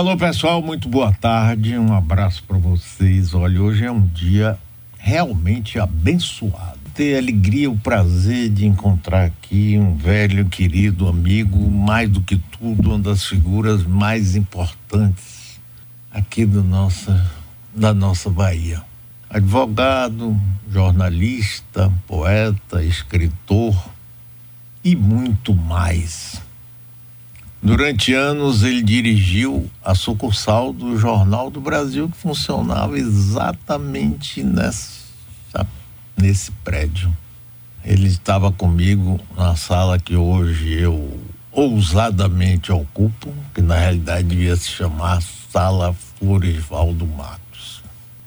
Alô, pessoal, muito boa tarde. Um abraço para vocês. Olha, hoje é um dia realmente abençoado. Ter a alegria, o prazer de encontrar aqui um velho, querido amigo, mais do que tudo, uma das figuras mais importantes aqui do nossa, da nossa Bahia. Advogado, jornalista, poeta, escritor e muito mais. Durante anos ele dirigiu a sucursal do Jornal do Brasil que funcionava exatamente nessa, nesse prédio. Ele estava comigo na sala que hoje eu ousadamente ocupo, que na realidade devia se chamar Sala Floresvaldo Mato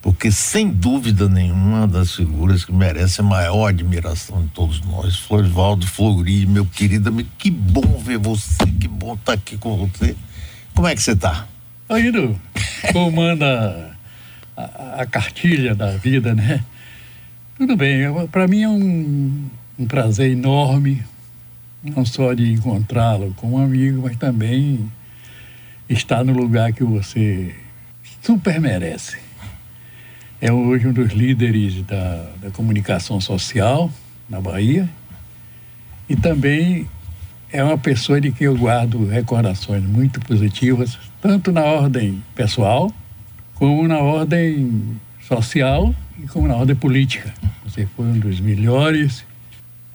porque sem dúvida nenhuma das figuras que merece a maior admiração de todos nós, Florivaldo Flori, meu querido amigo, que bom ver você, que bom estar aqui com você. Como é que você está? Indo comanda a, a, cartilha da vida, né? Tudo bem, para mim é um, um prazer enorme, não só de encontrá-lo como amigo, mas também estar no lugar que você super merece é hoje um dos líderes da, da comunicação social na Bahia e também é uma pessoa de que eu guardo recordações muito positivas, tanto na ordem pessoal, como na ordem social e como na ordem política. Você foi um dos melhores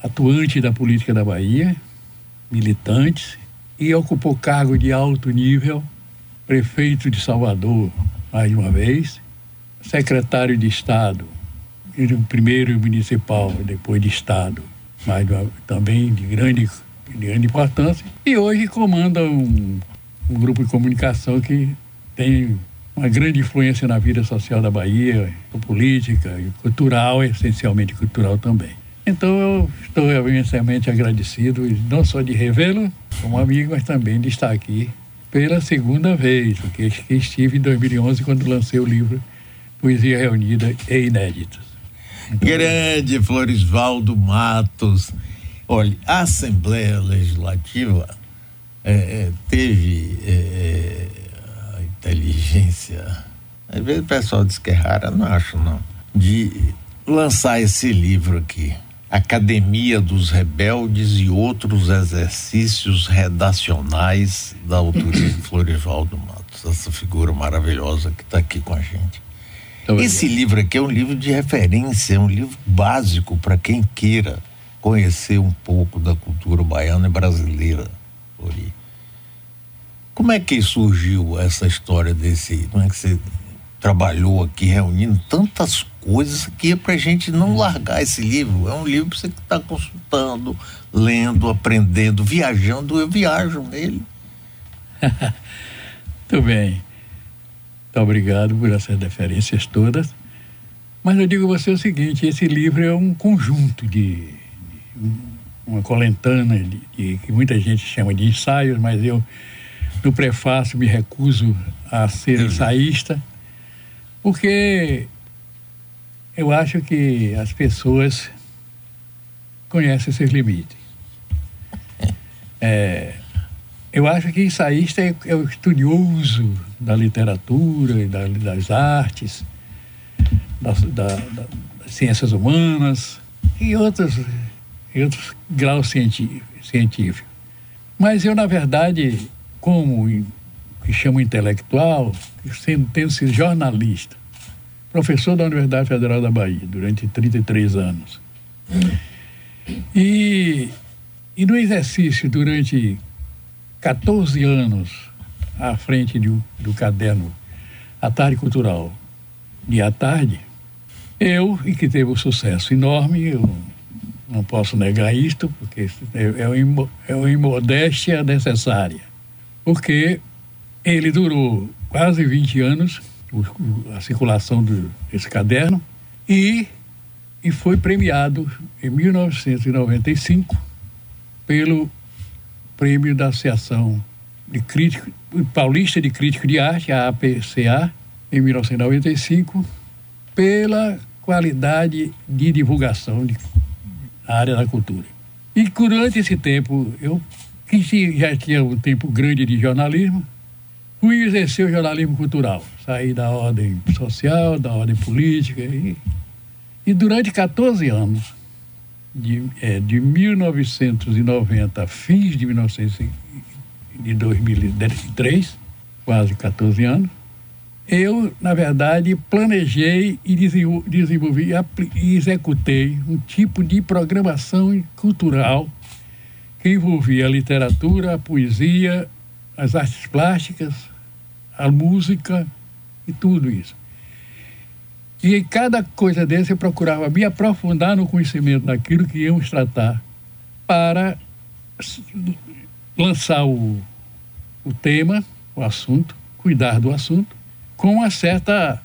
atuantes da política da Bahia, militantes, e ocupou cargo de alto nível, prefeito de Salvador mais uma vez, secretário de Estado, primeiro municipal, depois de Estado, mas também de grande, de grande importância, e hoje comanda um, um grupo de comunicação que tem uma grande influência na vida social da Bahia, política e cultural, essencialmente cultural também. Então eu estou imensamente agradecido, não só de revê-lo como amigo, mas também de estar aqui pela segunda vez, porque estive em 2011 quando lancei o livro Poesia Reunida e Inéditos. Grande Floresvaldo Matos. Olha, a Assembleia Legislativa é, é, teve é, a inteligência, às vezes o pessoal diz que é rara, não acho não, de lançar esse livro aqui. Academia dos Rebeldes e outros exercícios redacionais da autoria de Floresvaldo Matos, essa figura maravilhosa que está aqui com a gente. Esse livro aqui é um livro de referência, é um livro básico para quem queira conhecer um pouco da cultura baiana e brasileira. Como é que surgiu essa história desse? Como é que você trabalhou aqui reunindo tantas coisas que é para gente não largar esse livro? É um livro para você que está consultando, lendo, aprendendo, viajando. Eu viajo nele. Muito bem. Muito obrigado por essas referências todas. Mas eu digo a você o seguinte: esse livro é um conjunto de, de uma colentana de, de, que muita gente chama de ensaios, mas eu no prefácio me recuso a ser ensaísta, porque eu acho que as pessoas conhecem seus limites. É, eu acho que ensaísta é, é o estudioso da literatura e da, das artes, das, da, da, das ciências humanas e outros, e outros graus científicos. Mas eu, na verdade, como que chamo intelectual, sendo, tendo sido jornalista, professor da Universidade Federal da Bahia durante 33 anos. E, e no exercício durante 14 anos à frente do, do caderno A Tarde Cultural de à tarde, eu, e que teve um sucesso enorme, eu não posso negar isto, porque é, é uma, é uma imodéstia necessária. Porque ele durou quase 20 anos, a circulação desse caderno, e, e foi premiado em 1995 pelo prêmio da Associação de Crítico, Paulista de Crítico de Arte, a APCA, em 1995, pela qualidade de divulgação de, na área da cultura. E durante esse tempo, eu que já tinha um tempo grande de jornalismo, fui exercer o jornalismo cultural. Saí da ordem social, da ordem política. E, e durante 14 anos, de, é, de 1990 a fins de, 1900, de 2003, quase 14 anos, eu, na verdade, planejei e desenvolvi e executei um tipo de programação cultural que envolvia a literatura, a poesia, as artes plásticas, a música e tudo isso. E em cada coisa dessa eu procurava me aprofundar no conhecimento daquilo que íamos tratar para lançar o, o tema, o assunto, cuidar do assunto com uma certa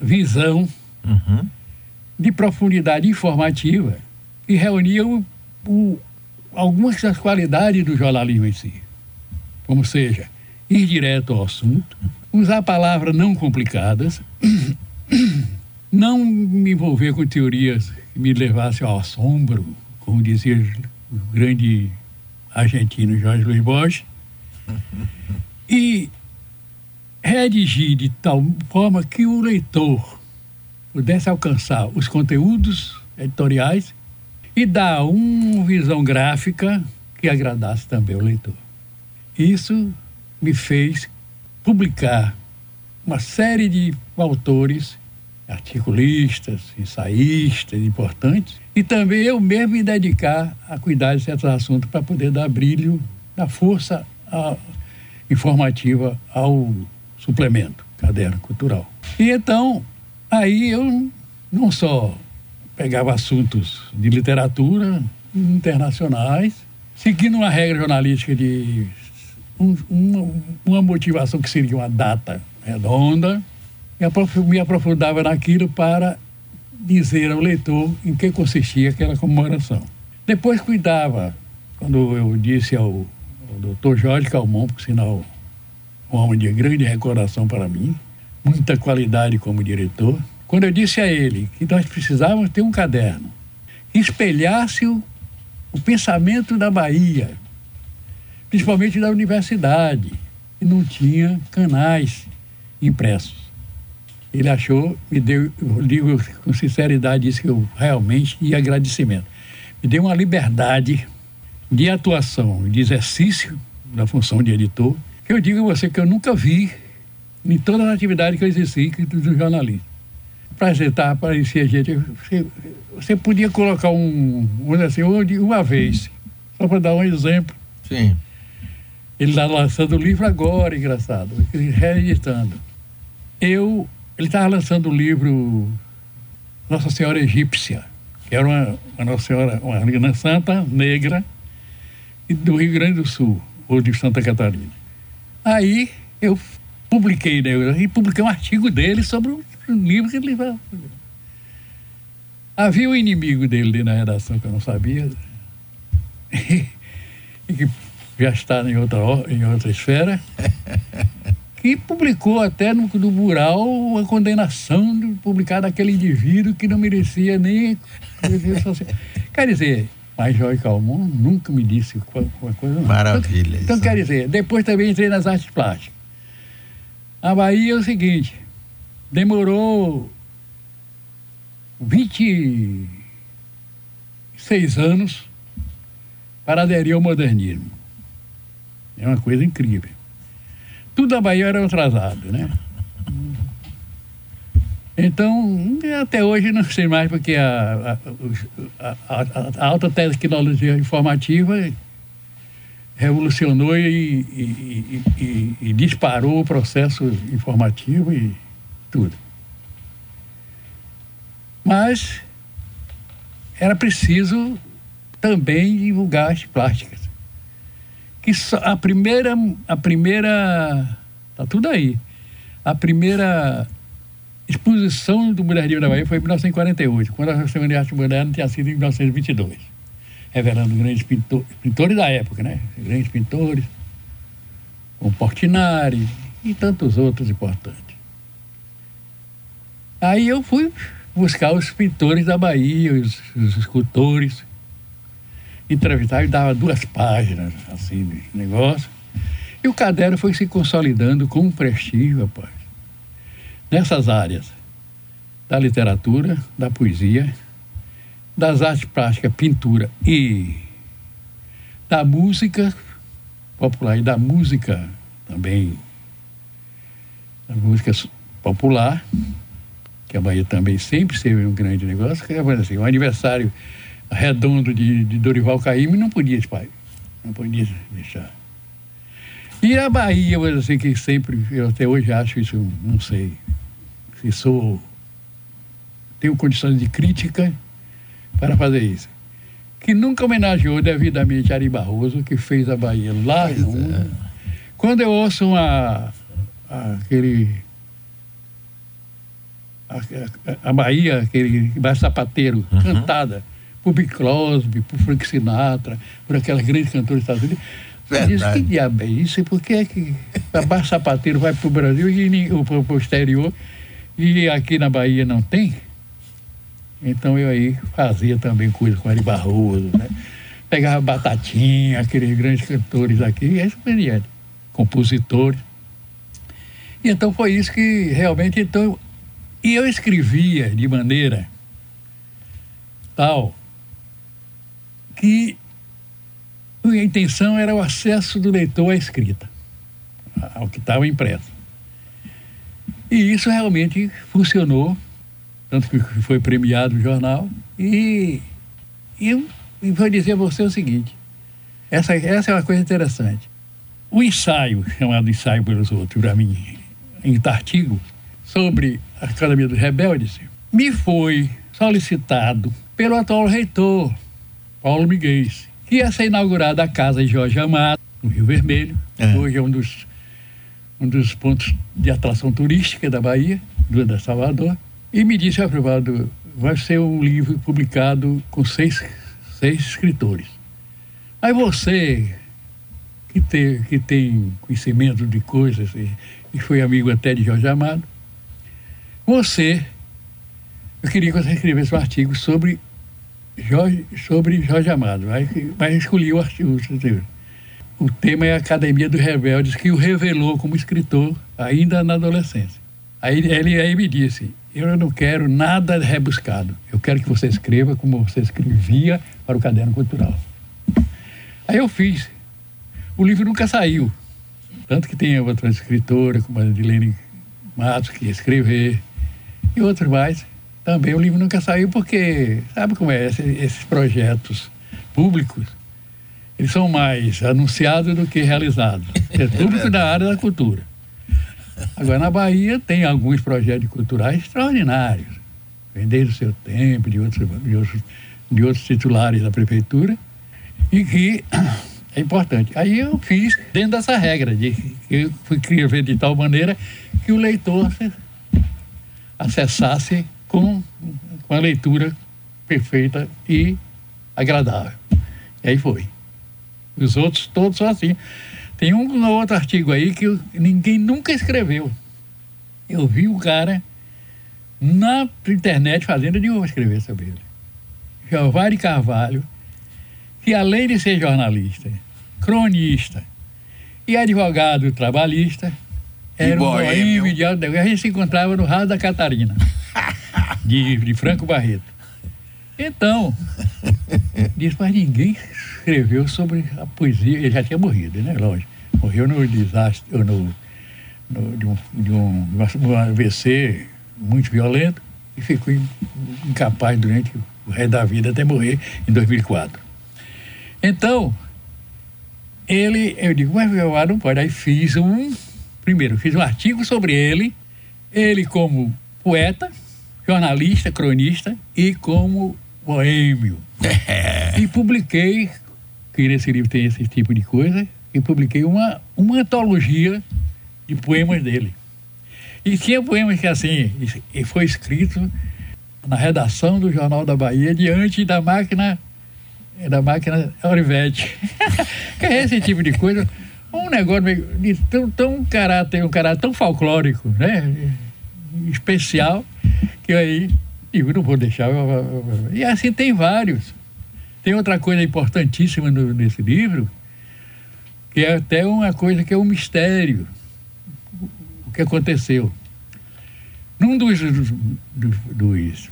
visão uhum. de profundidade informativa que reunia o, o, algumas das qualidades do jornalismo em si. Como seja, ir direto ao assunto, usar palavras não complicadas, não me envolver com teorias que me levassem ao assombro, como dizia o grande argentino Jorge Luiz Borges, e redigir de tal forma que o leitor pudesse alcançar os conteúdos editoriais e dar uma visão gráfica que agradasse também o leitor. Isso me fez publicar uma série de autores, articulistas, ensaístas importantes, e também eu mesmo me dedicar a cuidar de certos assuntos para poder dar brilho, dar força a, informativa ao suplemento, caderno cultural. E então, aí eu não só pegava assuntos de literatura internacionais, seguindo uma regra jornalística de um, uma, uma motivação que seria uma data redonda, me aprofundava naquilo para dizer ao leitor em que consistia aquela comemoração. Depois cuidava, quando eu disse ao, ao doutor Jorge Calmon, por sinal um homem de grande recordação para mim, muita qualidade como diretor. Quando eu disse a ele que nós precisávamos ter um caderno que espelhasse o, o pensamento da Bahia, principalmente da universidade, e não tinha canais impressos. Ele achou, me deu, eu digo com sinceridade isso que eu realmente, e agradecimento, me deu uma liberdade de atuação, de exercício da função de editor, eu digo a você que eu nunca vi em todas as atividades que eu exerci do jornalismo. Apresentar, aparecer gente. Você, você podia colocar um, vamos assim, uma vez, só para dar um exemplo. Sim. Ele está lançando o livro agora, engraçado, reeditando. Eu, ele estava lançando o livro Nossa Senhora Egípcia, que era uma, uma Nossa Senhora, uma menina santa, negra, do Rio Grande do Sul, ou de Santa Catarina. Aí eu publiquei, né, e publiquei um artigo dele sobre um livro que ele Havia um inimigo dele na redação que eu não sabia, e, que já está em outra, em outra esfera, que publicou até no, no mural a condenação de publicar daquele indivíduo que não merecia nem. Quer dizer, mas Jorge Calmon nunca me disse uma coisa. Não. Maravilha. Então, então quer dizer, depois também entrei nas artes plásticas. A Bahia é o seguinte, demorou 26 anos para aderir ao modernismo. É uma coisa incrível. Tudo a Bahia era atrasado, né? Então, até hoje não sei mais, porque a, a, a, a alta tecnologia informativa revolucionou e, e, e, e, disparou o processo informativo e tudo. Mas era preciso também divulgar as plásticas. Que a primeira, a primeira, tá tudo aí. A primeira exposição do Mulher da Bahia foi em 1948, quando a Semana de Arte Moderna tinha sido em 1922, revelando grandes pintor, pintores da época, né? Grandes pintores, como Portinari e tantos outros importantes. Aí eu fui buscar os pintores da Bahia, os, os escultores, entrevistar e dava duas páginas, assim, de negócio. E o caderno foi se consolidando com um prestígio, rapaz, nessas áreas da literatura, da poesia, das artes plásticas, pintura e da música popular e da música também, da música popular, que a Bahia também sempre teve um grande negócio, que é assim, o aniversário redondo de, de Dorival Caymmi não podia, pai, não podia deixar. E a Bahia, assim, que sempre, eu até hoje acho isso, não sei, se sou, tenho condições de crítica para fazer isso. Que nunca homenageou devidamente Ari Barroso, que fez a Bahia lá no é. Quando eu ouço uma, aquele. A, a, a Bahia, aquele baixo sapateiro, uhum. cantada por Bill Crosby, por Frank Sinatra, por aquelas grandes cantoras dos Estados Unidos. Diz, que diabo é isso? E por que é que a Baixo Sapateiro vai para o Brasil e para o exterior e aqui na Bahia não tem? Então eu aí fazia também coisa com Ari Barroso, né? Pegava Batatinha, aqueles grandes cantores aqui, e por diante, compositores. E então foi isso que realmente, então, e eu escrevia de maneira tal que a intenção era o acesso do leitor à escrita, ao que estava impresso. E isso realmente funcionou tanto que foi premiado no jornal. E, e, e vou dizer a você o seguinte: essa, essa é uma coisa interessante. O ensaio, chamado Ensaio pelos Outros, para mim, em artigo, sobre a Academia dos Rebeldes, me foi solicitado pelo atual reitor, Paulo Miguel, que ia ser inaugurada a Casa de Jorge Amado, no Rio Vermelho. É. Hoje é um dos, um dos pontos de atração turística da Bahia, do, da Salvador. E me disse, aprovado, vai ser um livro publicado com seis, seis escritores. Aí você, que tem, que tem conhecimento de coisas e, e foi amigo até de Jorge Amado, você, eu queria que você escrevesse um artigo sobre Jorge, sobre Jorge Amado, mas, mas escolhi o artigo. O tema é a Academia dos Rebeldes, que o revelou como escritor ainda na adolescência. Aí ele aí me disse: eu não quero nada rebuscado. Eu quero que você escreva como você escrevia para o caderno cultural. Aí eu fiz. O livro nunca saiu. Tanto que tem outra escritora, como a Dilene Matos, que ia escrever, e outros mais. Também o livro nunca saiu porque, sabe como é, esses projetos públicos, eles são mais anunciados do que realizados. É público da área da cultura. Agora, na Bahia, tem alguns projetos culturais extraordinários, vem desde o seu tempo, de outros, de outros, de outros titulares da prefeitura, e que é importante. Aí eu fiz dentro dessa regra, de eu fui escrever de tal maneira que o leitor acessasse com, com a leitura perfeita e agradável. E aí foi. Os outros todos são assim. Tem um outro artigo aí que ninguém nunca escreveu. Eu vi o cara na internet fazendo de novo escrever sobre ele. Giovanni Carvalho, que além de ser jornalista, cronista e advogado trabalhista, era um boêmio de alto A gente se encontrava no Raso da Catarina, de, de Franco Barreto. Então, disse, mas ninguém escreveu sobre a poesia. Ele já tinha morrido, né? Lógico. Morreu no desastre, no, no, de, um, de um, um AVC muito violento e ficou incapaz durante o resto da vida até morrer em 2004. Então, ele, eu digo, mas eu não pode. Aí fiz um, primeiro, fiz um artigo sobre ele, ele como poeta, jornalista, cronista e como boêmio. e publiquei, que nesse livro tem esse tipo de coisa, e publiquei uma, uma antologia de poemas dele. E tinha poemas que assim, e foi escrito na redação do Jornal da Bahia diante da máquina da máquina Orivete. que é esse tipo de coisa. Um negócio de tão, tão caráter, um caráter tão folclórico, né? Especial, que aí digo, não vou deixar. E assim tem vários. Tem outra coisa importantíssima no, nesse livro, que é até uma coisa que é um mistério o que aconteceu. Num dos, dos, dos,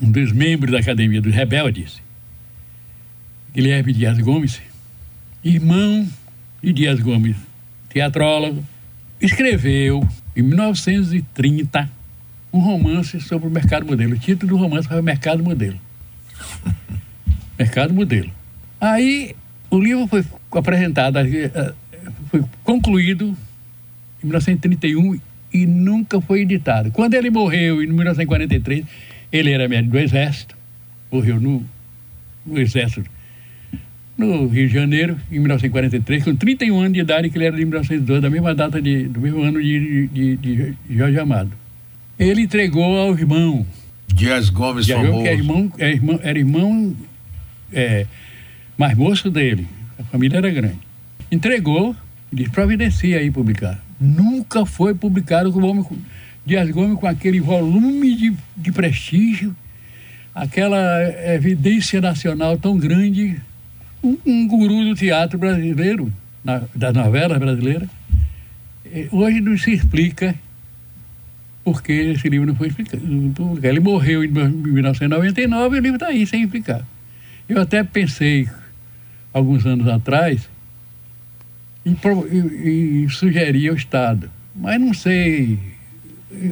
um dos membros da Academia dos Rebeldes, Guilherme Dias Gomes, irmão de Dias Gomes, teatrólogo, escreveu em 1930 um romance sobre o mercado modelo. O título do romance foi Mercado Modelo. mercado Modelo. Aí o livro foi apresentado, eh, foi concluído em 1931 e nunca foi editado. Quando ele morreu em 1943, ele era médico do Exército, morreu no, no Exército no Rio de Janeiro, em 1943, com 31 anos de idade, que ele era de 1902, da mesma data de, do mesmo ano de, de, de Jorge Amado. Ele entregou ao irmão. Dias Gomes Dias famoso. que era irmão, era irmão, era irmão é, mais moço dele. A família era grande. Entregou, disse, providencia aí publicar. Nunca foi publicado com o homem, Dias Gomes com aquele volume de, de prestígio, aquela evidência nacional tão grande um, um guru do teatro brasileiro, na, das novelas brasileiras. Hoje não se explica por que esse livro não foi explicado. Ele morreu em 1999 e o livro está aí, sem explicar. Eu até pensei, alguns anos atrás, em, em, em sugerir ao Estado, mas não sei.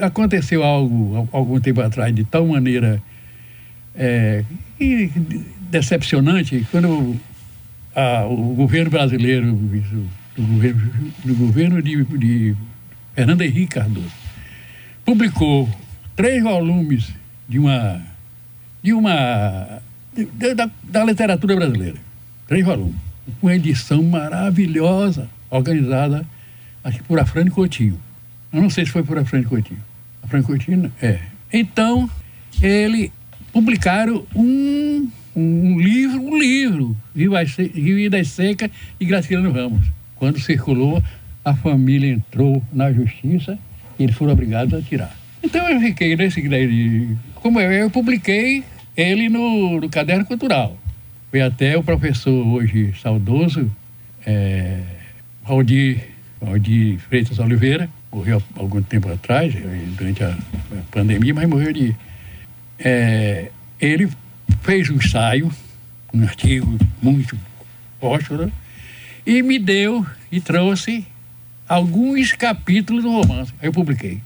Aconteceu algo algum tempo atrás de tal maneira é, decepcionante quando ah, o governo brasileiro, do governo, do governo de, de Fernando Henrique Cardoso, publicou três volumes de uma de uma de, da, da literatura brasileira, três volumes, uma edição maravilhosa, organizada acho que por Afrânio Coutinho. Eu não sei se foi por Afrânio Coutinho. Afrânio Coutinho, é. Então, ele publicaram um um livro, um livro, Rio das Secas e Graciliano Ramos. Quando circulou, a família entrou na justiça eles foram obrigados a tirar. Então eu fiquei nesse como eu, eu publiquei ele no, no caderno cultural. Foi até o professor hoje saudoso, é, Valdir, Valdir Freitas Oliveira, morreu há algum tempo atrás, durante a pandemia, mas morreu de. É, ele fez um ensaio, um artigo muito fósforo, e me deu e trouxe alguns capítulos do romance. Aí eu publiquei.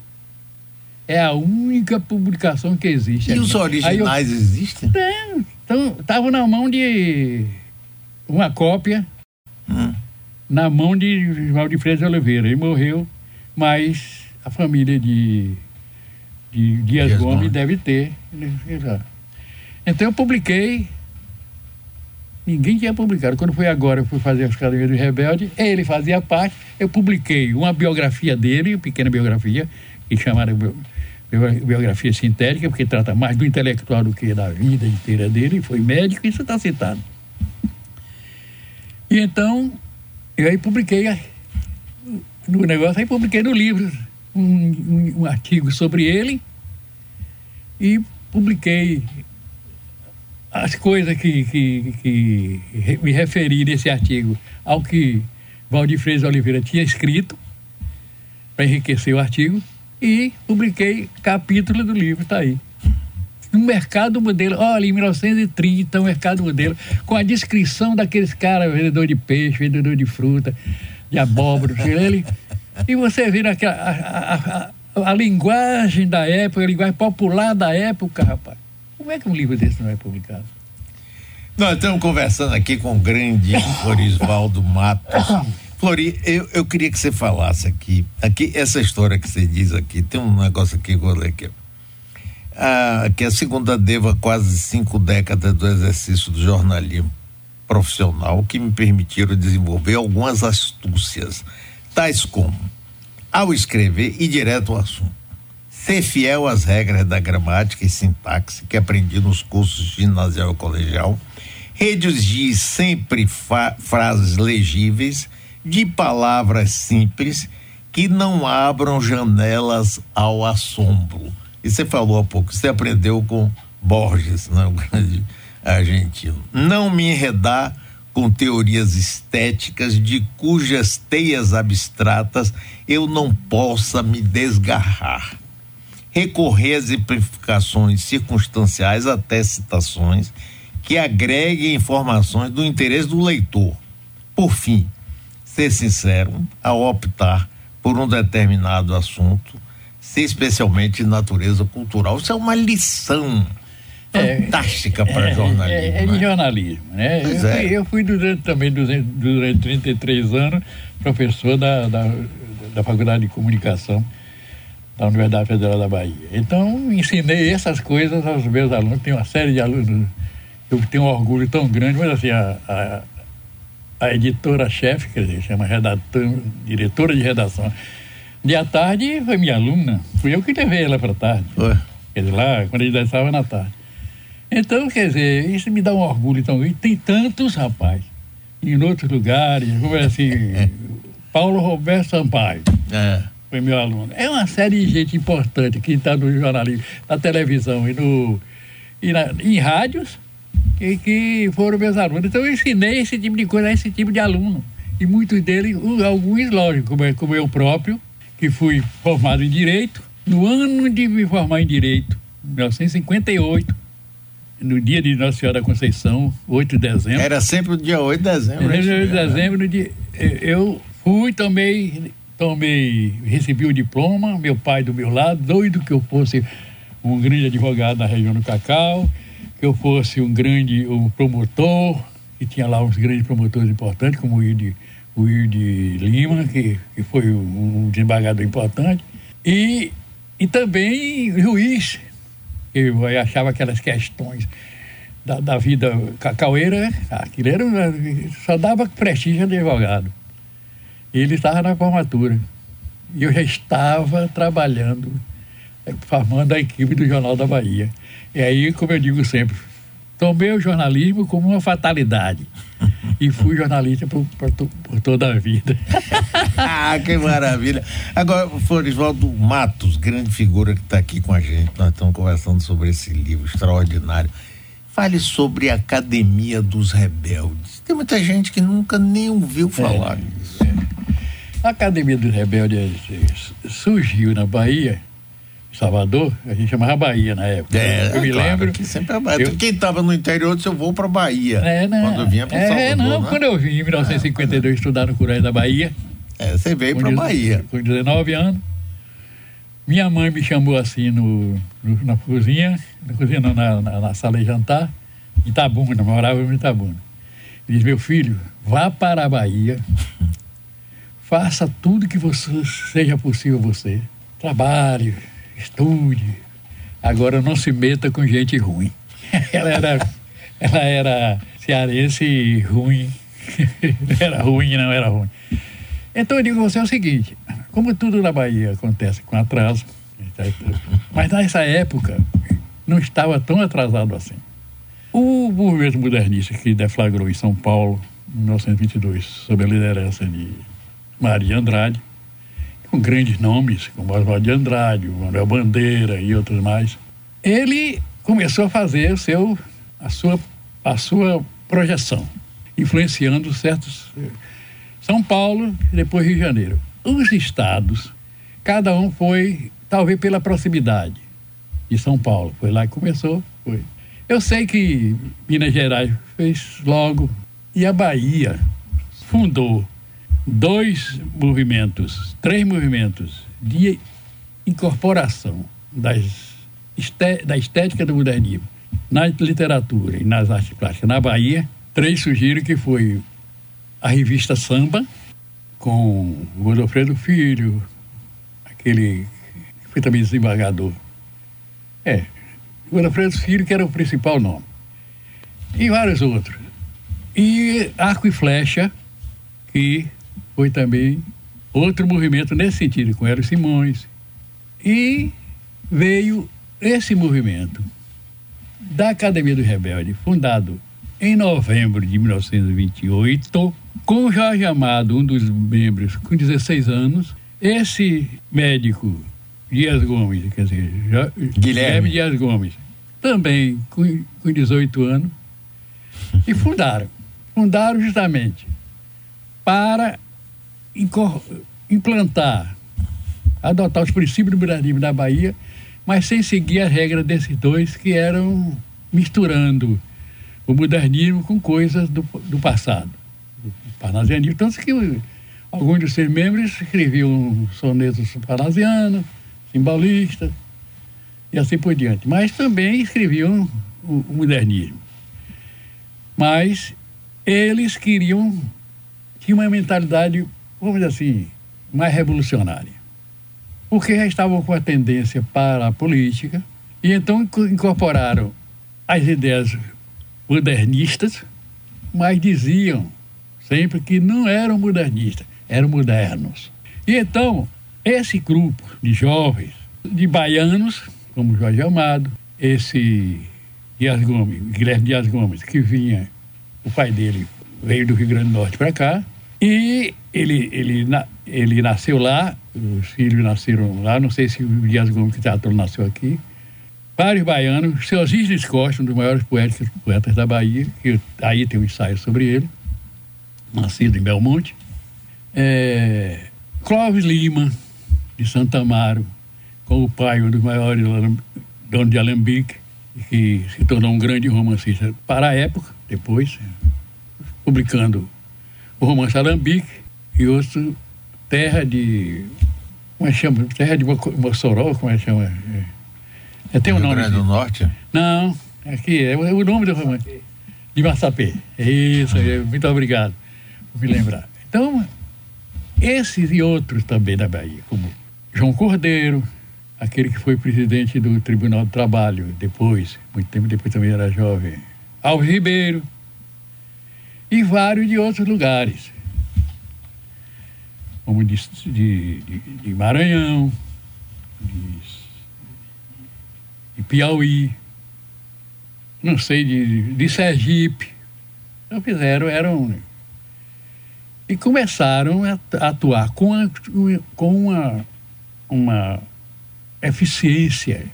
É a única publicação que existe. E os originais eu, existem? É, então, estavam na mão de uma cópia, hum. na mão de Valdir Freitas Oliveira. Ele morreu, mas a família de, de Dias, Dias Gomes, Gomes deve ter. Então eu publiquei. Ninguém tinha publicado. Quando foi agora, eu fui fazer as Academias do Rebelde, ele fazia parte. Eu publiquei uma biografia dele, uma pequena biografia, que chamaram biografia sintética, porque trata mais do intelectual do que da vida inteira dele. Foi médico, isso está citado. E então, eu aí publiquei no negócio, aí publiquei no livro um, um, um artigo sobre ele e publiquei as coisas que, que, que me referi nesse artigo ao que Valdir Freitas Oliveira tinha escrito, para enriquecer o artigo, e publiquei capítulo do livro, está aí. Um mercado modelo, olha, em 1930, um mercado modelo, com a descrição daqueles caras, vendedor de peixe, vendedor de fruta, de abóbora, ele, e você vira a, a, a, a linguagem da época, a linguagem popular da época, rapaz. Como é que um livro desse não é publicado? Nós estamos conversando aqui com o grande Florisvaldo Matos. Flori, eu, eu queria que você falasse aqui, aqui, essa história que você diz aqui, tem um negócio aqui que eu vou ler aqui. Ah, que a segunda deva quase cinco décadas do exercício do jornalismo profissional que me permitiram desenvolver algumas astúcias, tais como, ao escrever, ir direto ao assunto ser fiel às regras da gramática e sintaxe que aprendi nos cursos ginasial e colegial, redigir sempre frases legíveis de palavras simples que não abram janelas ao assombro. E você falou há pouco, você aprendeu com Borges, né, o grande argentino. Não me enredar com com teorias estéticas de cujas teias abstratas eu não possa me desgarrar. Recorrer a exemplificações circunstanciais até citações que agreguem informações do interesse do leitor. Por fim, ser sincero ao optar por um determinado assunto, ser especialmente de natureza cultural. Isso é uma lição é, fantástica para é, jornalismo. É, é, de né? jornalismo, né? Eu, é. fui, eu, fui, durante também durante, durante 33 anos professor da, da, da Faculdade de Comunicação da Universidade Federal da Bahia. Então, ensinei essas coisas aos meus alunos. Tem uma série de alunos eu tenho um orgulho tão grande, mas assim, a, a, a editora-chefe, quer dizer, chama redator, diretora de redação, de à tarde foi minha aluna, fui eu que levei ela para a tarde. Ué. Quer dizer, lá, quando a gente estava na tarde. Então, quer dizer, isso me dá um orgulho tão grande. Tem tantos, rapaz, em outros lugares, como é assim, Paulo Roberto Sampaio. É. Foi meu aluno. É uma série de gente importante que está no jornalismo, na televisão e, no, e na, em rádios que, que foram meus alunos. Então eu ensinei esse tipo de coisa a esse tipo de aluno. E muitos deles, alguns, lógico, como, é, como eu próprio, que fui formado em Direito, no ano de me formar em Direito, 1958, no dia de Nossa Senhora da Conceição, 8 de dezembro. Era sempre o dia 8 de dezembro. Era 8 de né? dezembro, no dia, eu fui, tomei, tomei, recebi o diploma, meu pai do meu lado, doido que eu fosse um grande advogado na região do Cacau, que eu fosse um grande um promotor, e tinha lá uns grandes promotores importantes, como o Ilde, o Lima, que, que foi um desembargador importante, e, e também juiz, eu achava aquelas questões da, da vida cacaueira, aquilo era, só dava prestígio de advogado. Ele estava na formatura. E eu já estava trabalhando, formando a equipe do Jornal da Bahia. E aí, como eu digo sempre, tomei o jornalismo como uma fatalidade. E fui jornalista por, por, por toda a vida. ah, que maravilha. Agora, Florisvaldo Matos, grande figura que está aqui com a gente, nós estamos conversando sobre esse livro extraordinário. Fale sobre a Academia dos Rebeldes. Tem muita gente que nunca nem ouviu é, falar é, nisso. É. A Academia dos Rebeldes surgiu na Bahia Salvador, a gente chamava Bahia na época. É, eu me claro, lembro. Que sempre é Bahia. Eu... Quem estava no interior disse eu vou para Bahia. É, não, quando eu vinha para é, Salvador. Não, né? quando eu vim em 1952 é, estudar no Curé da Bahia. É, você veio para Bahia. Com 19 anos. Minha mãe me chamou assim no, no na cozinha, na cozinha não, na, na, na, sala de jantar, em Itabuna, morava em Itabuna. Ele disse, meu filho, vá para a Bahia, faça tudo que você, seja possível você. Trabalhe, estude. Agora não se meta com gente ruim. ela era, ela era cearense ruim. era ruim, não era ruim. Então eu digo a você o seguinte, como tudo na Bahia acontece com atraso, mas nessa época não estava tão atrasado assim. O movimento modernista que deflagrou em São Paulo, em 1922, sob a liderança de Maria Andrade, com grandes nomes, como Oswaldo de Andrade, o Manuel Bandeira e outros mais, ele começou a fazer seu, a, sua, a sua projeção, influenciando certos. São Paulo depois Rio de Janeiro. Os estados, cada um foi, talvez pela proximidade de São Paulo, foi lá que começou, foi. Eu sei que Minas Gerais fez logo, e a Bahia fundou dois movimentos, três movimentos de incorporação das, da estética do modernismo na literatura e nas artes plásticas na Bahia. Três surgiram que foi a revista Samba, com Godofredo Filho, aquele que foi também desembargador. É, Godofredo Filho, que era o principal nome. E vários outros. E Arco e Flecha, que foi também outro movimento nesse sentido, com Hélio Simões. E veio esse movimento da Academia do Rebelde, fundado em novembro de 1928, com Jorge Amado, um dos membros, com 16 anos. Esse médico, Dias Gomes, quer dizer, Guilherme, Guilherme Dias Gomes, também com, com 18 anos, e fundaram. fundaram justamente para implantar, adotar os princípios do modernismo da Bahia, mas sem seguir a regra desses dois que eram misturando o modernismo com coisas do, do passado, do parnasianismo. Tanto que alguns dos seus membros escreviam sonetos parnasianos, simbolistas e assim por diante. Mas também escreviam o, o modernismo. Mas eles queriam, tinham uma mentalidade, vamos dizer assim, mais revolucionária. Porque já estavam com a tendência para a política e então incorporaram as ideias modernistas, mas diziam sempre que não eram modernistas, eram modernos. E então, esse grupo de jovens, de baianos, como Jorge Amado, esse Dias Gomes, Guilherme Dias Gomes, que vinha, o pai dele veio do Rio Grande do Norte para cá, e ele, ele, ele nasceu lá, os filhos nasceram lá, não sei se o Dias Gomes que teatro nasceu aqui. Vários baianos, seu Gisles Costa, um dos maiores poetas, poetas da Bahia, que aí tem um ensaio sobre ele, nascido em Belmonte. É, Clóvis Lima, de Santa Amaro, com o pai, um dos maiores dono de Alambique, que se tornou um grande romancista para a época, depois, publicando o romance Alambique e outro Terra de. Como é que chama? Terra de Mossoró, como é que chama? É, é tem um nome. Rio do Norte? Não, aqui é o nome do romance. De Massapê. É isso, muito obrigado me lembrar. Então, esses e outros também da Bahia, como João Cordeiro, aquele que foi presidente do Tribunal do Trabalho, depois, muito tempo depois também era jovem, Alves Ribeiro, e vários de outros lugares, como de, de, de Maranhão, de, de, Piauí, não sei, de, de Sergipe. Então fizeram, eram. E começaram a atuar com, a, com uma, uma eficiência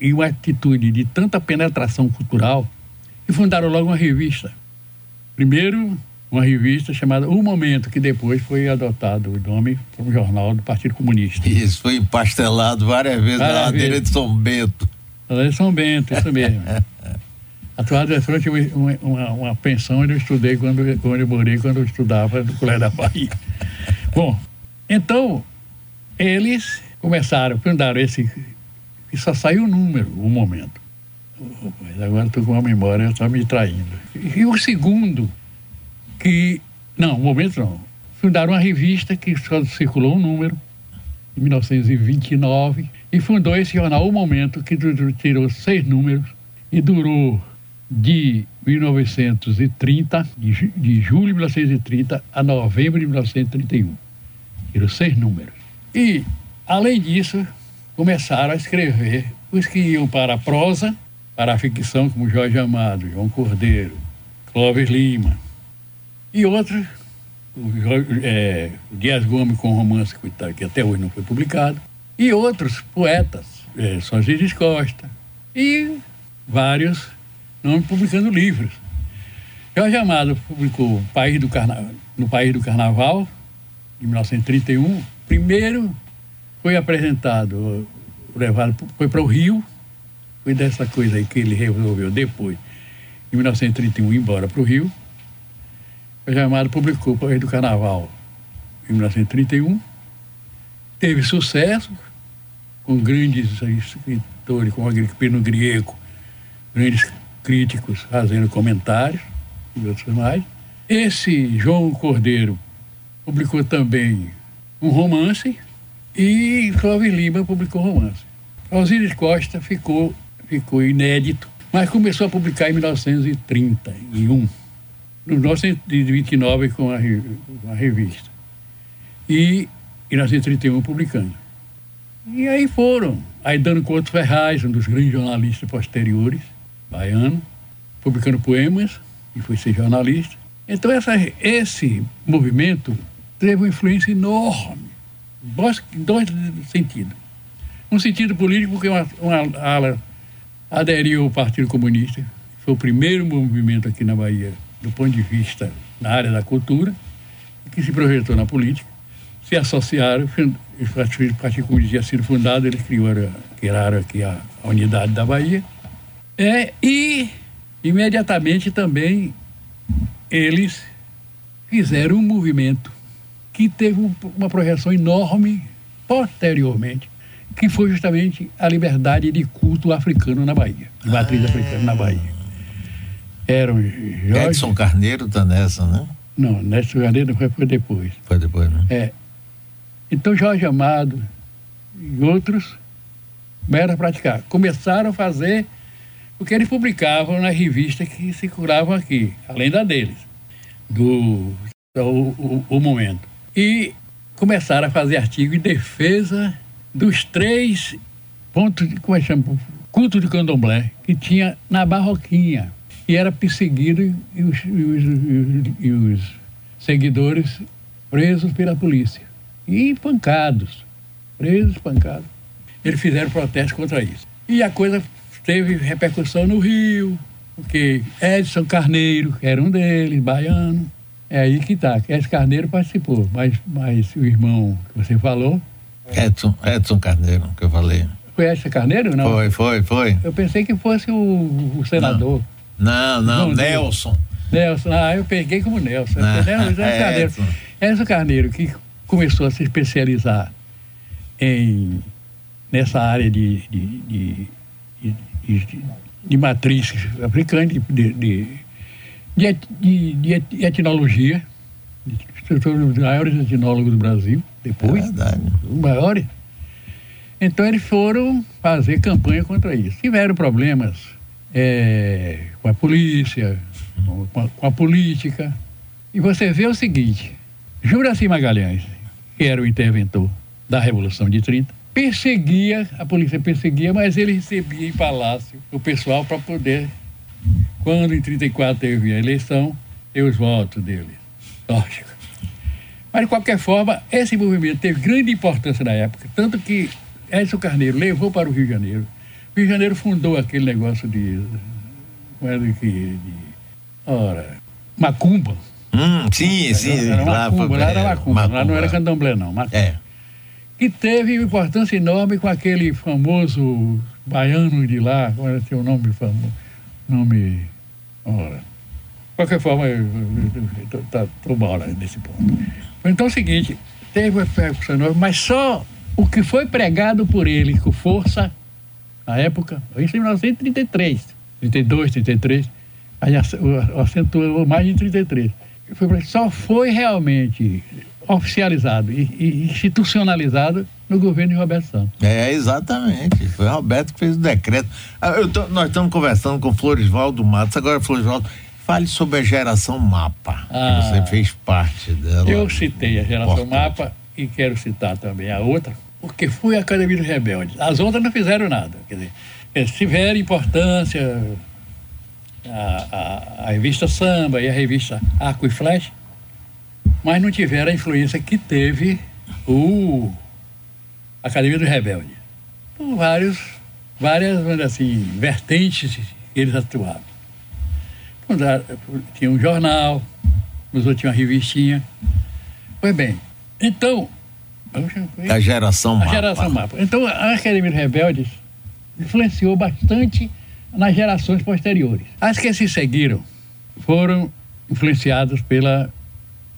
e uma atitude de tanta penetração cultural e fundaram logo uma revista Primeiro, uma revista chamada O Momento, que depois foi adotado o nome como jornal do Partido Comunista. Isso foi empastelado várias vezes várias na ladeira de São Bento. Na ladeira de São Bento, isso mesmo. Atuado de frente uma, uma, uma, pensão onde eu estudei quando, quando eu morei, quando eu estudava no Colégio da Bahia. Bom, então, eles começaram, fundaram esse, e só saiu o número, o momento. Mas agora estou com uma memória, está me traindo. E o segundo, que. Não, um momento não. Fundaram uma revista que só circulou um número, em 1929, e fundou esse jornal O Momento, que tirou seis números e durou de 1930, de, julho de 1930 a novembro de 1931. Tirou seis números. E, além disso, começaram a escrever os que iam para a prosa para a ficção como Jorge Amado, João Cordeiro, Clóvis Lima e outros, o, é, Dias Gomes com romance que até hoje não foi publicado, e outros poetas, é, São Gires Costa, e vários não publicando livros. Jorge Amado publicou País do Carna... no País do Carnaval, em 1931. Primeiro foi apresentado, levado, foi para o Rio, foi dessa coisa aí que ele resolveu depois, em 1931, ir embora para o Rio. O Jamado publicou o do Carnaval em 1931. Teve sucesso com grandes escritores, como Agripino Griego, grandes críticos fazendo comentários e outros mais. Esse João Cordeiro publicou também um romance e Clóvis Lima publicou romance. Osíris Costa ficou ficou inédito, mas começou a publicar em 1931, no 1929 com a, a revista. E em 1931 publicando. E aí foram. Aí dando Couto Ferraz, um dos grandes jornalistas posteriores, baiano, publicando poemas, e foi ser jornalista. Então essa, esse movimento teve uma influência enorme, em dois sentidos. Um sentido político, porque uma, uma ala aderiu ao Partido Comunista. Foi o primeiro movimento aqui na Bahia do ponto de vista na área da cultura, que se projetou na política, se associaram, o Partido Comunista tinha sido fundado, eles criaram, criaram aqui a, a unidade da Bahia, é, e imediatamente também eles fizeram um movimento que teve uma projeção enorme posteriormente, que foi justamente a liberdade de culto africano na Bahia, de matriz ah. africana na Bahia. Eram Jorge... Edson Carneiro está nessa, né? Não, Edson Carneiro foi, foi depois. Foi depois, né? É. Então Jorge Amado e outros a praticar. Começaram a fazer o que eles publicavam nas revistas que circulavam aqui, além da deles, do o, o, o momento. E começaram a fazer artigo em defesa dos três pontos, de, como é que chama? Culto de candomblé, que tinha na Barroquinha. E era perseguido e os, e os, e os seguidores presos pela polícia. E pancados. Presos, pancados. Eles fizeram protesto contra isso. E a coisa teve repercussão no Rio, porque Edson Carneiro, que era um deles, baiano, é aí que está. Edson Carneiro participou, mas, mas o irmão que você falou. Edson, Edson Carneiro, que eu falei. Foi Edson Carneiro, não? Foi, foi, foi. Eu pensei que fosse o, o senador. Não, não, não Nelson. Nelson, ah, eu peguei como Nelson. Não, Nelson, é Carneiro. Edson. Edson Carneiro, que começou a se especializar em, nessa área de, de, de, de, de matriz africana, de, de de, de, etnologia, um dos maiores etnólogos do Brasil, depois. É verdade. Os maiores. Então eles foram fazer campanha contra isso. Tiveram problemas é, com a polícia, com a, com a, política. E você vê o seguinte: Juraci Magalhães, que era o interventor da Revolução de 30, perseguia, a polícia perseguia, mas ele recebia em palácio o pessoal para poder quando em 34 teve a eleição, e os votos dele. Lógico. Mas, de qualquer forma, esse movimento teve grande importância na época, tanto que Edson Carneiro levou para o Rio de Janeiro. O Rio de Janeiro fundou aquele negócio de. Como era que. De, ora. Macumba. Hum, sim, sim. Era, era macumba, lá, era macumba, macumba, lá não era candomblé, não. Macumba. É. Que teve importância enorme com aquele famoso baiano de lá, como era seu nome famoso? Nome Ora, qualquer forma, estou tá, mal nesse ponto. Então é o seguinte, teve uma repercussão enorme, mas só o que foi pregado por ele com força, na época, isso em 1933, 32, 33, aí acentuou mais de 33. Só foi realmente oficializado e, e institucionalizado no governo de Roberto Santos. É, exatamente. Foi o Roberto que fez o decreto. Ah, tô, nós estamos conversando com Florisvaldo Matos. Agora, Florisvaldo, fale sobre a geração Mapa, ah, que você fez parte dela. Eu citei a geração Importante. Mapa e quero citar também a outra, porque foi a Academia dos Rebeldes. As outras não fizeram nada. Quer dizer, eles tiveram importância, a, a, a revista Samba e a revista Arco e Flecha, mas não tiveram a influência que teve o Academia do Rebelde. Por vários, várias, assim, vertentes eles atuavam. Tinha um jornal, os outros tinham uma revistinha. Pois bem, então... A geração mapa. A geração mapa. Então, a Academia dos Rebeldes influenciou bastante nas gerações posteriores. As que se seguiram foram influenciadas pela,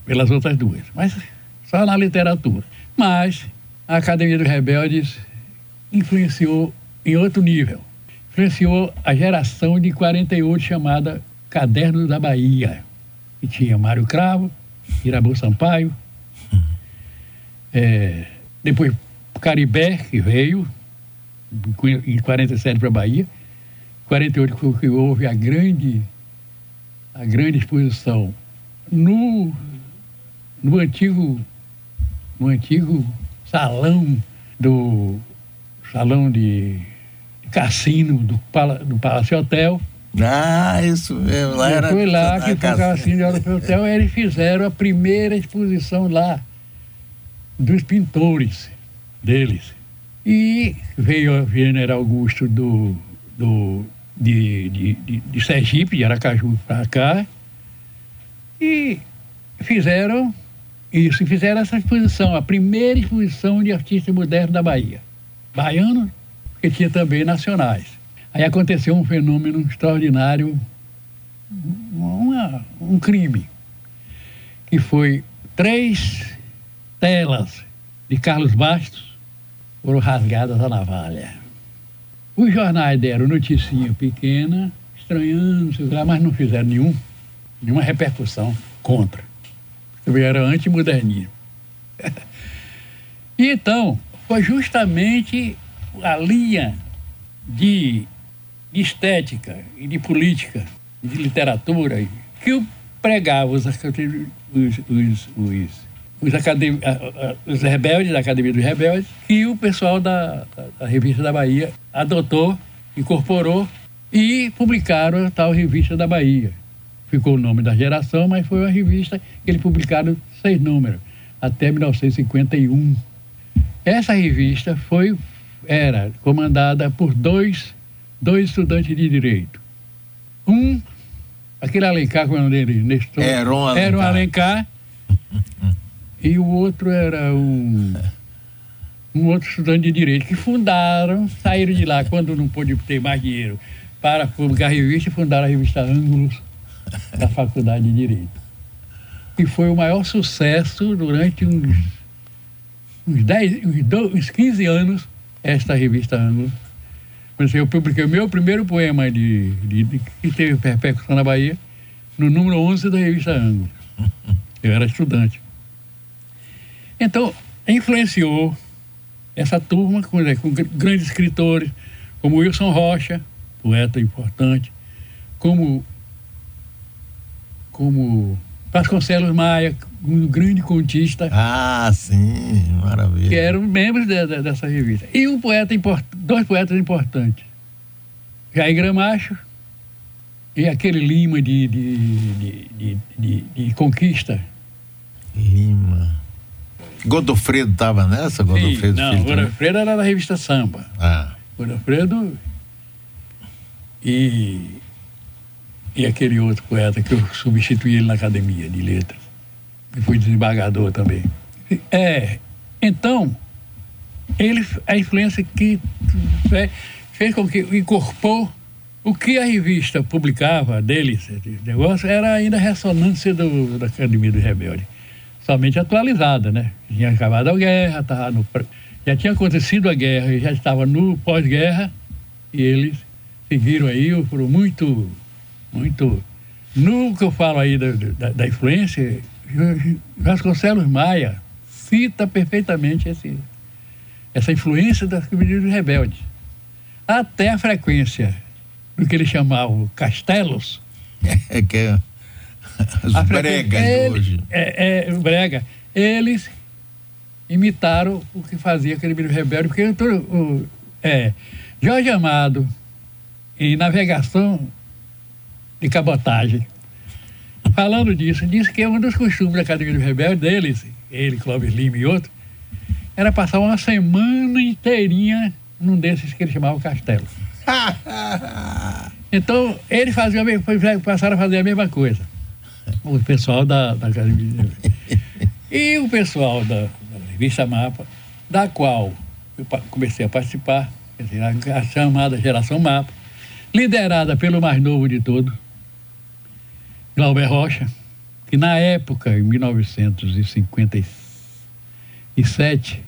pelas outras duas, mas só na literatura. Mas a Academia dos Rebeldes influenciou em outro nível. Influenciou a geração de 48 chamada Caderno da Bahia, que tinha Mário Cravo, Irabu Sampaio, é, depois Caribé, que veio em 47 para a Bahia, 48 foi que houve a grande, a grande exposição no, no antigo, no antigo salão do salão de, de cassino do, do Palácio Hotel. Ah, isso mesmo. Lá era foi lá que foi o cassino de Hotel. Eles fizeram a primeira exposição lá dos pintores deles. E veio o General Augusto do, do, de, de, de, de Sergipe, de Aracaju, para cá. E fizeram isso, fizeram essa exposição, a primeira exposição de artistas modernos da Bahia. Baiano, que tinha também nacionais. Aí aconteceu um fenômeno extraordinário, uma, um crime, que foi três telas de Carlos Bastos foram rasgadas a navalha. Os jornais deram noticinha pequena, estranhando, mas não fizeram nenhum, nenhuma repercussão contra. Eu era antimodernismo. e então, foi justamente a linha de estética e de política, de literatura, que eu pregava os, os, os, os, os, os rebeldes da Academia dos Rebeldes, que o pessoal da, da Revista da Bahia adotou, incorporou e publicaram a tal Revista da Bahia ficou o nome da geração, mas foi uma revista que ele publicaram seis números, até 1951. Essa revista foi, era comandada por dois, dois estudantes de direito. Um, aquele Alencar, como é o nome dele? Nestor, era um Alencar. Era um Alencar e o outro era um, um outro estudante de direito, que fundaram, saíram de lá quando não pôde ter mais dinheiro para publicar a revista e fundaram a revista Ângulos da Faculdade de Direito. E foi o maior sucesso durante uns, uns, 10, uns, 12, uns 15 anos, esta revista Ângulo. Eu publiquei o meu primeiro poema de, de, de, que teve repercussão na Bahia no número 11 da revista Ângulo. Eu era estudante. Então, influenciou essa turma com, com grandes escritores, como Wilson Rocha, poeta importante, como como Vasconcelos Maia, um grande contista. Ah, sim, maravilha. Que eram membros de, de, dessa revista. E um poeta import, dois poetas importantes. Jair Gramacho e aquele Lima de, de, de, de, Conquista. Lima. Godofredo estava nessa? Godofredo Sim, não, Godofredo era da revista Samba. Ah. Godofredo e e aquele outro poeta que eu substituí ele na academia de letras, que foi desembargador também. É, então, ele, a influência que é, fez com que incorporou o que a revista publicava dele, esse negócio, era ainda a ressonância do, da Academia do Rebelde. Somente atualizada, né? Tinha acabado a guerra, tava no, já tinha acontecido a guerra, já estava no pós-guerra, e eles seguiram aí, foram muito muito. No que eu falo aí da, da, da influência, Vasconcelos Maia cita perfeitamente esse, essa influência das comunidades rebeldes. Até a frequência do que eles chamavam castelos. É, que é os bregas ele, hoje. É, é, brega. Eles imitaram o que fazia aquele milho rebelde, porque o, é, Jorge Amado, em navegação de cabotagem. Falando disso, disse que é um dos costumes da Academia dos Rebeldes, deles, ele, Clóvis Lima e outros, era passar uma semana inteirinha num desses que eles chamavam castelo. então, eles faziam, passaram a fazer a mesma coisa. O pessoal da, da Academia E o pessoal da, da revista Mapa, da qual eu comecei a participar, a chamada Geração Mapa, liderada pelo mais novo de todos, Glauber Rocha, que na época, em 1957,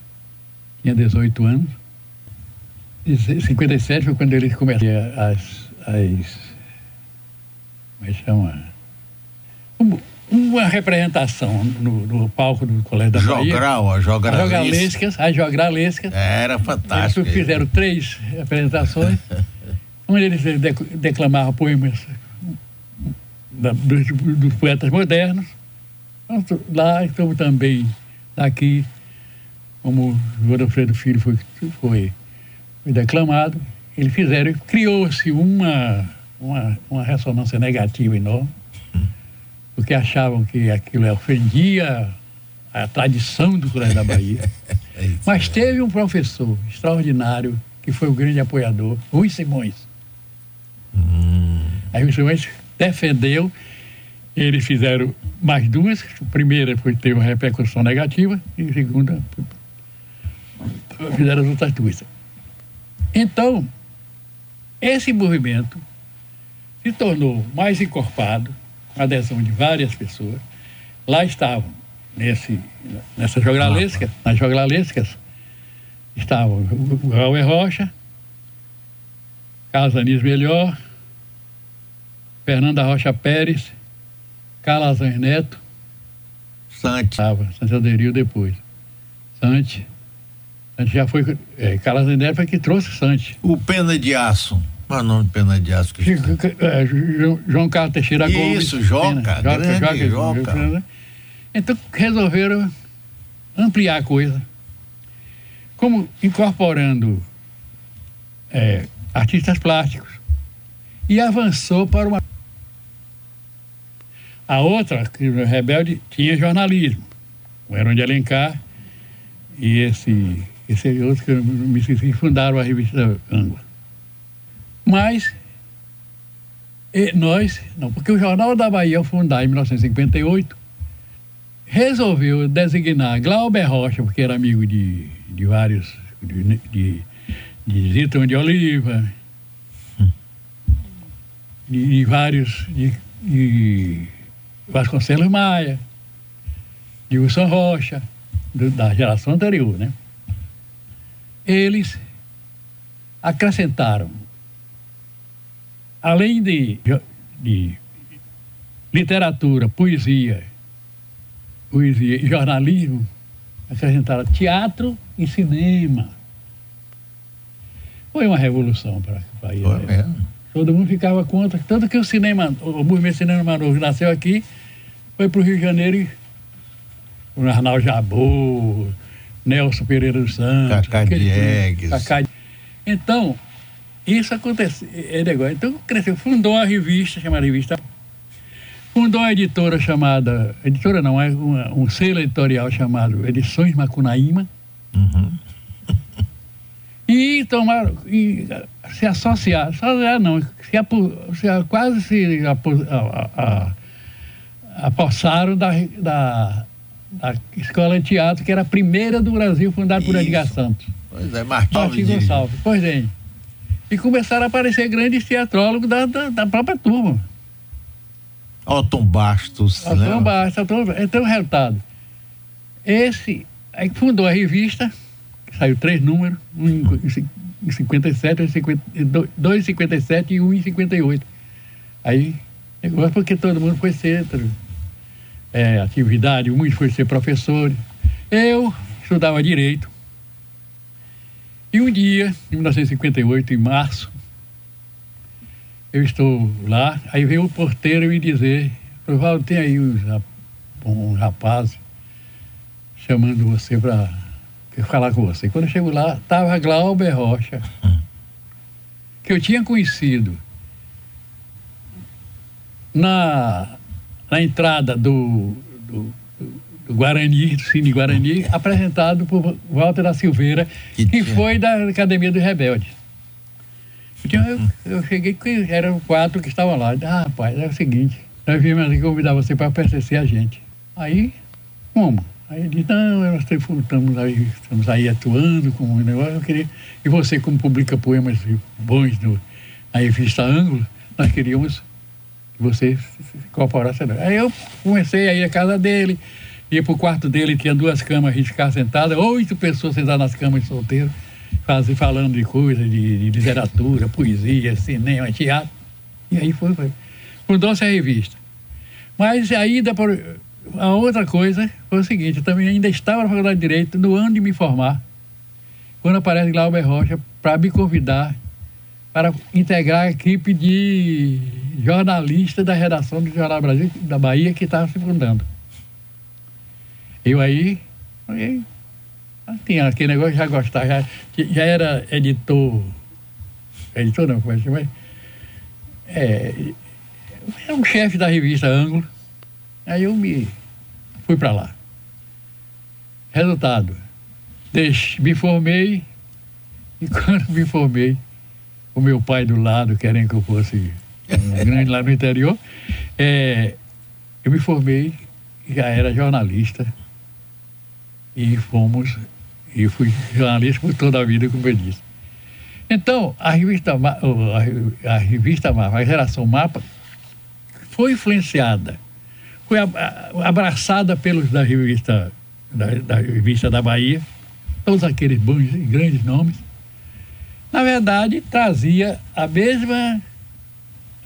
tinha 18 anos. Em 57 foi quando ele começou as. as como é que chama? Uma representação no, no, palco do Colégio da Bahia. Jogral, a Jogralescas. As Jogralescas. Era fantástico. Eles fizeram três representações, onde eles declamavam poemas da, dos, dos, poetas modernos. Lá estamos também, aqui, como Godofredo Filho foi, foi, foi declamado, eles fizeram, criou-se uma, uma, uma ressonância negativa enorme, porque achavam que aquilo ofendia a tradição do Colégio da Bahia. É Mas teve um professor extraordinário que foi o grande apoiador, Rui Simões. Hum. Aí Rui Simões defendeu Eles fizeram mais duas. A primeira foi, teve uma repercussão negativa e a segunda fizeram as outras duas. Então, esse movimento se tornou mais encorpado, com a adesão de várias pessoas. Lá estavam, nesse, nessa jornalesca, nas jornalescas, estavam o Raul Rocha, Carlos Anis Melhor, Fernanda Rocha Pérez, Carlos Neto. Sante. Estava, Santos aderiu depois. Sante. Sante já foi. É, Carlos Neto foi que trouxe Sante. O Pena de Aço. Qual é o nome de Pena de Aço? Que é, João Carlos Teixeira Isso, Gomes. Isso, Joca, Joca, grande Joca. Joca. Então resolveram ampliar a coisa. Como incorporando é, artistas plásticos. E avançou para uma a outra, que Rebelde, tinha jornalismo. O Heron de Alencar e esse, esse outro que eu me esqueci, fundaram a revista Angla. Mas nós, não, porque o Jornal da Bahia, fundado em 1958, resolveu designar Glauber Rocha, porque era amigo de, de vários, de, de, de Zitão de Oliva, de, de vários, de, de Vasconcelos Maia, de Wilson Rocha, do, da geração anterior, né? Eles acrescentaram, além de, de literatura, poesia, poesia e jornalismo, acrescentaram teatro e cinema. Foi uma revolução para o país. Foi né? mesmo. Todo mundo ficava contra. Tanto que o cinema, o movimento Cinema Novo nasceu aqui, foi para o Rio de Janeiro e o Arnaldo Jabô, Nelson Pereira dos Santos. Cacá Diegues. Cacá... Então, isso aconteceu. É negócio. Então, cresceu. Fundou uma revista, chamada Revista. Fundou uma editora chamada. Editora não, é uma, um selo editorial chamado Edições Macunaíma. Uhum. E tomaram. E se associar, associar não, se, se quase se apo, a, a, apossaram da, da, da, Escola de Teatro, que era a primeira do Brasil, fundada por Edgar Santos. Pois é, Martins Gonçalves. Pois é. E começaram a aparecer grandes teatrólogos da, da, da própria turma. Otton Bastos. Otton né? Bastos. Otton, então, o resultado. Esse, aí fundou a revista, saiu três números, um em, em 57, 2 em 57 e 1 em 58. Aí, negócio porque todo mundo foi ser é, atividade, muitos foi ser professor. Eu estudava direito. E um dia, em 1958, em março, eu estou lá, aí veio o porteiro me dizer, Provaldo, tem aí um, um rapaz chamando você para falar com você. Quando eu chego lá, estava Glauber Rocha, que eu tinha conhecido na, na entrada do, do, do Guarani, do Cine Guarani, apresentado por Walter da Silveira, que, que foi da Academia dos Rebeldes. Então eu, eu cheguei, eram quatro que estavam lá. Ah, rapaz, é o seguinte, nós viemos aqui convidar você para pertencer a gente. Aí, como? Aí ele disse, não, nós estamos aí, estamos aí atuando com um negócio, eu queria. E você, como publica poemas bons no, na revista Ângulo, nós queríamos que você se incorporasse. Aí eu comecei a ir à casa dele, ia para o quarto dele, tinha duas camas, a gente ficava sentada, oito pessoas sentadas nas camas de solteiro, fazendo, falando de coisas, de, de, literatura, poesia, cinema, teatro. E aí foi, foi. Fundou-se a revista. Mas aí, depois, a outra coisa foi o seguinte, eu também ainda estava na Faculdade de Direito, no ano de me formar, quando aparece Glauber Rocha para me convidar para integrar a equipe de jornalistas da redação do Jornal Brasil da Bahia que estava se fundando. Eu aí, aí tinha aquele negócio, já gostava, já, já era editor, editor não, como é que chama? É, era um chefe da revista Ângulo, Aí eu me fui para lá. Resultado, deixe, me formei e quando me formei, o meu pai do lado, querendo que eu fosse um grande lá no interior, é, Eu me formei, já era jornalista e fomos, e fui jornalista por toda a vida, como eu disse. Então, a revista, a, a revista Mapa, a geração Mapa, foi influenciada, foi abraçada pelos da revista da, da revista da Bahia, todos aqueles bons e grandes nomes. Na verdade, trazia a mesma,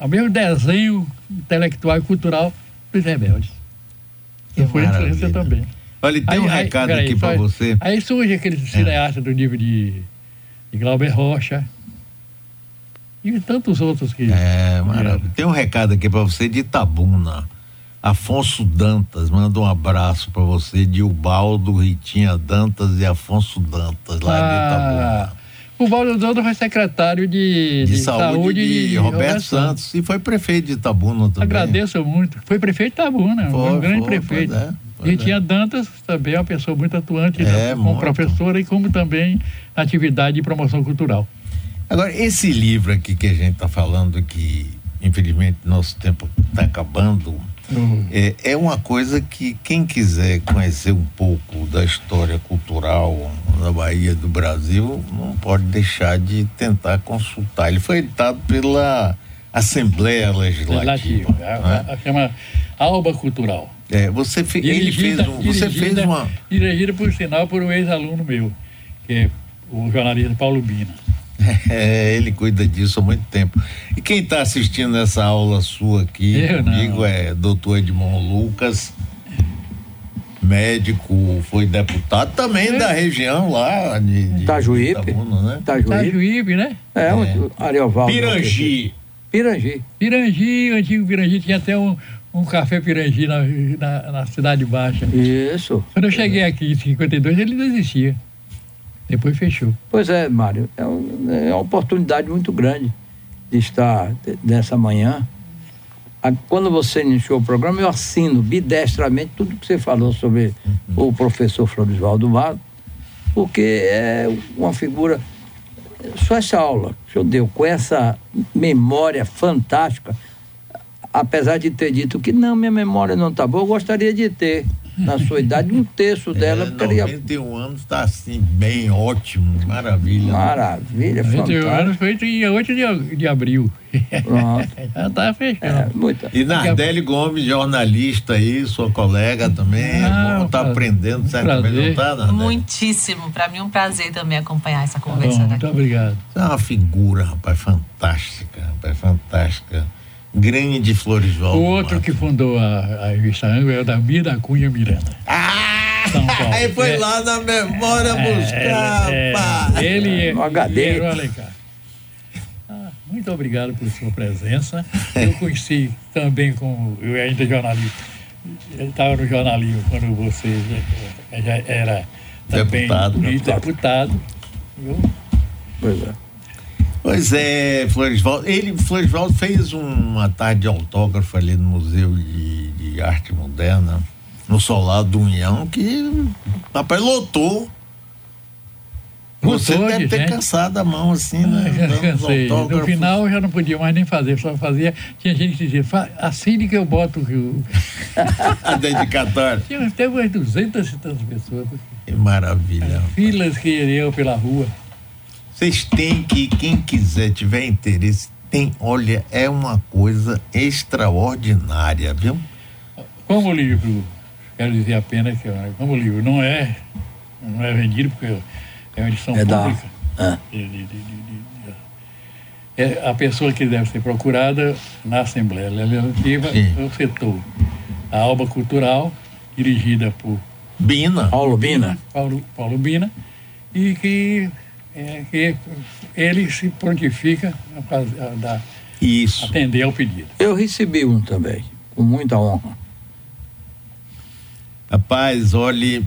o mesmo desenho intelectual e cultural dos rebeldes. Que foi influência também. Olha, tem aí, um recado aí, aqui para você. Aí surge aquele é. cineasta do nível de, de Glauber Rocha e tantos outros que. É, maravilha. Tem um recado aqui para você de Itabuna. Afonso Dantas, manda um abraço para você, de Ubaldo, Ritinha Dantas e Afonso Dantas, lá ah, de Itabuna. O Baldo Dantas foi secretário de, de, de saúde, saúde, de, de Roberto, Roberto Santos. Santos. e foi prefeito de Itabuna também. Agradeço muito. Foi prefeito de Itabuna, foi, um grande foi, prefeito. É, e tinha é. Dantas também, uma pessoa muito atuante é, como muito. professora e como também atividade de promoção cultural. Agora, esse livro aqui que a gente está falando, que infelizmente nosso tempo está acabando, uhum. é, é uma coisa que quem quiser conhecer um pouco da história cultural da Bahia do Brasil não pode deixar de tentar consultar. Ele foi editado pela Assembleia Legislativa. Legislativa. Né? A, a, a, a Alba Cultural. É, você fe, ele fez um, você fez uma dirigida por sinal por um ex-aluno meu, que é o jornalista Paulo Bina. É, ele cuida disso há muito tempo. E quem está assistindo essa aula sua aqui Eu comigo não. é doutor Edmond Lucas, médico, foi deputado também é. da região lá de, de Itajuípe. Itabuna, né? Itajuípe. Itajuípe, né? É, é. Ariovaldo. Pirangi. Pirangi. Pirangi, o antigo Pirangi tinha até um, um café Pirangi na, na, na Cidade Baixa. Isso. Quando eu cheguei aqui em 52, ele não existia. Depois fechou. Pois é, Mário, é, um, é uma oportunidade muito grande de estar nessa manhã. Quando você iniciou o programa, eu assino bidestramente tudo que você falou sobre uhum. o professor Florisvaldo Mato, porque é uma figura. Só essa aula que eu deu com essa memória fantástica, apesar de ter dito que não, minha memória não está boa, eu gostaria de ter na sua idade, um terço dela. É, 91 anos está assim, bem ótimo, maravilha. Maravilha, 91 anos foi dia 8 de, de abril. Pronto. Já está fechando. É, muita. E Nardelli Gomes, jornalista aí, sua colega também, ah, bom estar tá aprendendo, certamente não está, Nardelli? Muitíssimo, para mim é um prazer também acompanhar essa conversa. Bom, muito obrigado. Você é uma figura, rapaz, fantástica, rapaz, fantástica grande Floresval. O outro que fundou a, a revista Ângulo é o Davi da Cunha Miranda. Ah! Aí foi é, lá na memória é, buscar, é, pá. Ele, no HD. ele era o Ah, muito obrigado por sua presença. Eu conheci também com. Eu ainda jornalista. Eu estava no jornalismo quando você já era também deputado. deputado. Eu, pois é. Pois é, Floresvaldo. Ele, Floresvaldo fez uma tarde de autógrafo ali no Museu de, de Arte Moderna, no Solado do União, que rapaz lotou. Você Lotou deve ter gente. cansado a mão assim, né? Ah, já cansei. No final eu já não podia mais nem fazer, só fazia. Tinha gente que dizia, assine que eu boto o. a dedicatória. Tinha até umas 200 e tantas pessoas. Que maravilha. Filas que iriam pela rua. Vocês têm que, quem quiser, tiver interesse, tem, olha, é uma coisa extraordinária, viu? Como o livro, quero dizer apenas que como o livro não é, não é vendido, porque é uma edição é pública. Da, é. de, de, de, é a pessoa que deve ser procurada na Assembleia Legislativa, o setor. A Alba Cultural, dirigida por Bina. Paulo Bina. Paulo, Paulo Bina, e que é, que ele se prontifica a, a, dar, Isso. atender ao pedido. Eu recebi um também, com muita honra. Rapaz, olhe,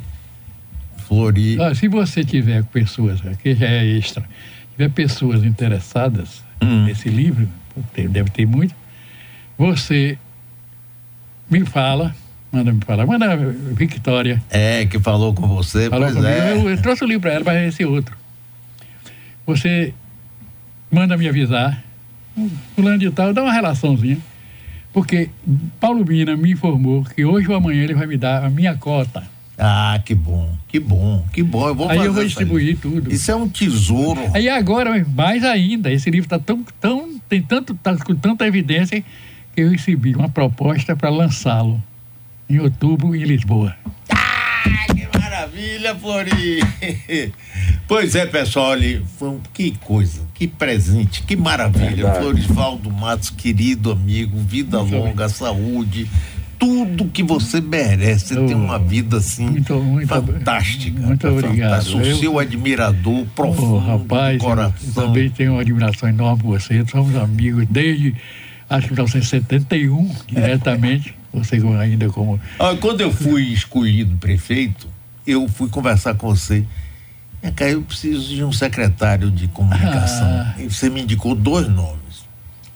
Flori. Ah, se você tiver pessoas, aqui já é extra, tiver pessoas interessadas hum. nesse livro, deve ter muito, você me fala, manda me falar, manda Victoria. É, que falou com você, falou pois comigo, é. Eu, eu trouxe o livro para ela, para esse outro você manda me avisar, fulano de tal, dá uma relaçãozinha. Porque Paulo Mina me informou que hoje ou amanhã ele vai me dar a minha cota. Ah, que bom, que bom, que bom. Eu vou Aí eu vou distribuir tudo. Isso é um tesouro. Aí agora, mais ainda, esse livro está tão, tão, tem tanto, tá com tanta evidência que eu recebi uma proposta para lançá-lo em outubro em Lisboa. Ah, que maravilha, Flori! Pois é, pessoal, olha, foi um, que coisa, que presente, que maravilha. Verdade. Florisvaldo Matos, querido amigo, vida Muito longa, saúde, tudo que você merece. Você Oh, tem uma vida assim muito- muito- fantástica. muito obrigado. fantástica. O Eu- seu admirador profundo Ô, rapaz, do eu, coração. também tenho uma admiração enorme por você. Somos amigos desde, acho que 1971, diretamente. Você ainda como. Ah, quando eu fui escolhido prefeito, eu fui conversar com você. Vem cá, eu preciso de um secretário de comunicação. Ah. E você me indicou dois nomes.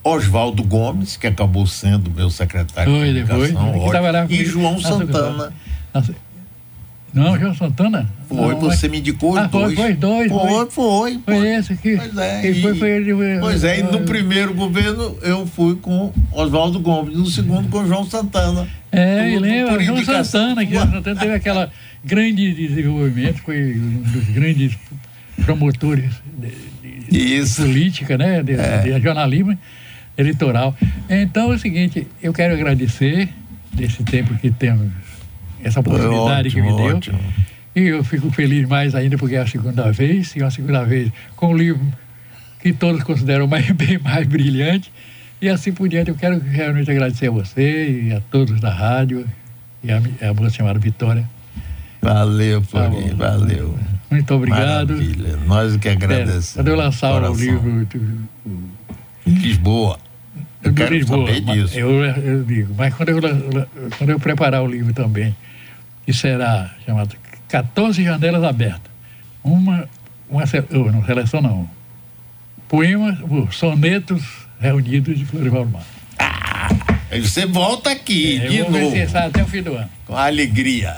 Oswaldo Gomes, que acabou sendo meu secretário Foi, de comunicação, e João na Santana. Nossa, Não, João Santana? Foi, Não, você mas- me indicou Ah, foi, dois. foi dois, Foi, foi. foi. Foi esse que. Pois é. Quem e- foi, foi ele. Pois é, e no primeiro governo eu fui com Oswaldo Gomes, no segundo com João Santana. É, e Tudo lembra, João Santana, que. João Santana teve aquela grande desenvolvimento, foi um dos grandes promotores de, de. É. política, né? De, de jornalismo eleitoral. Então é o seguinte, eu quero agradecer desse tempo que temos, essa oportunidade que me ótimo, deu. ótimo. E eu fico feliz mais ainda porque é a segunda vez, e a segunda vez com um livro que todos consideram mais, bem mais brilhante. E assim por diante, eu quero realmente agradecer a você e a todos da rádio e a, a moça chamada Vitória. Valeu, Tá Flori, bom. valeu. Muito obrigado. Maravilha. Nós que É, agradecemos. quando eu lançar o Coração. livro do, Em Lisboa. Eu do quero Lisboa, saber disso. Eu, eu digo, mas quando eu, quando eu preparar o livro também, que será chamado 14 Janelas Abertas, uma, uma oh, não seleção não, poemas, oh, sonetos reunidos de Florival Mar. Aí você volta aqui de eu vou ver novo. até o fim do ano. Com alegria.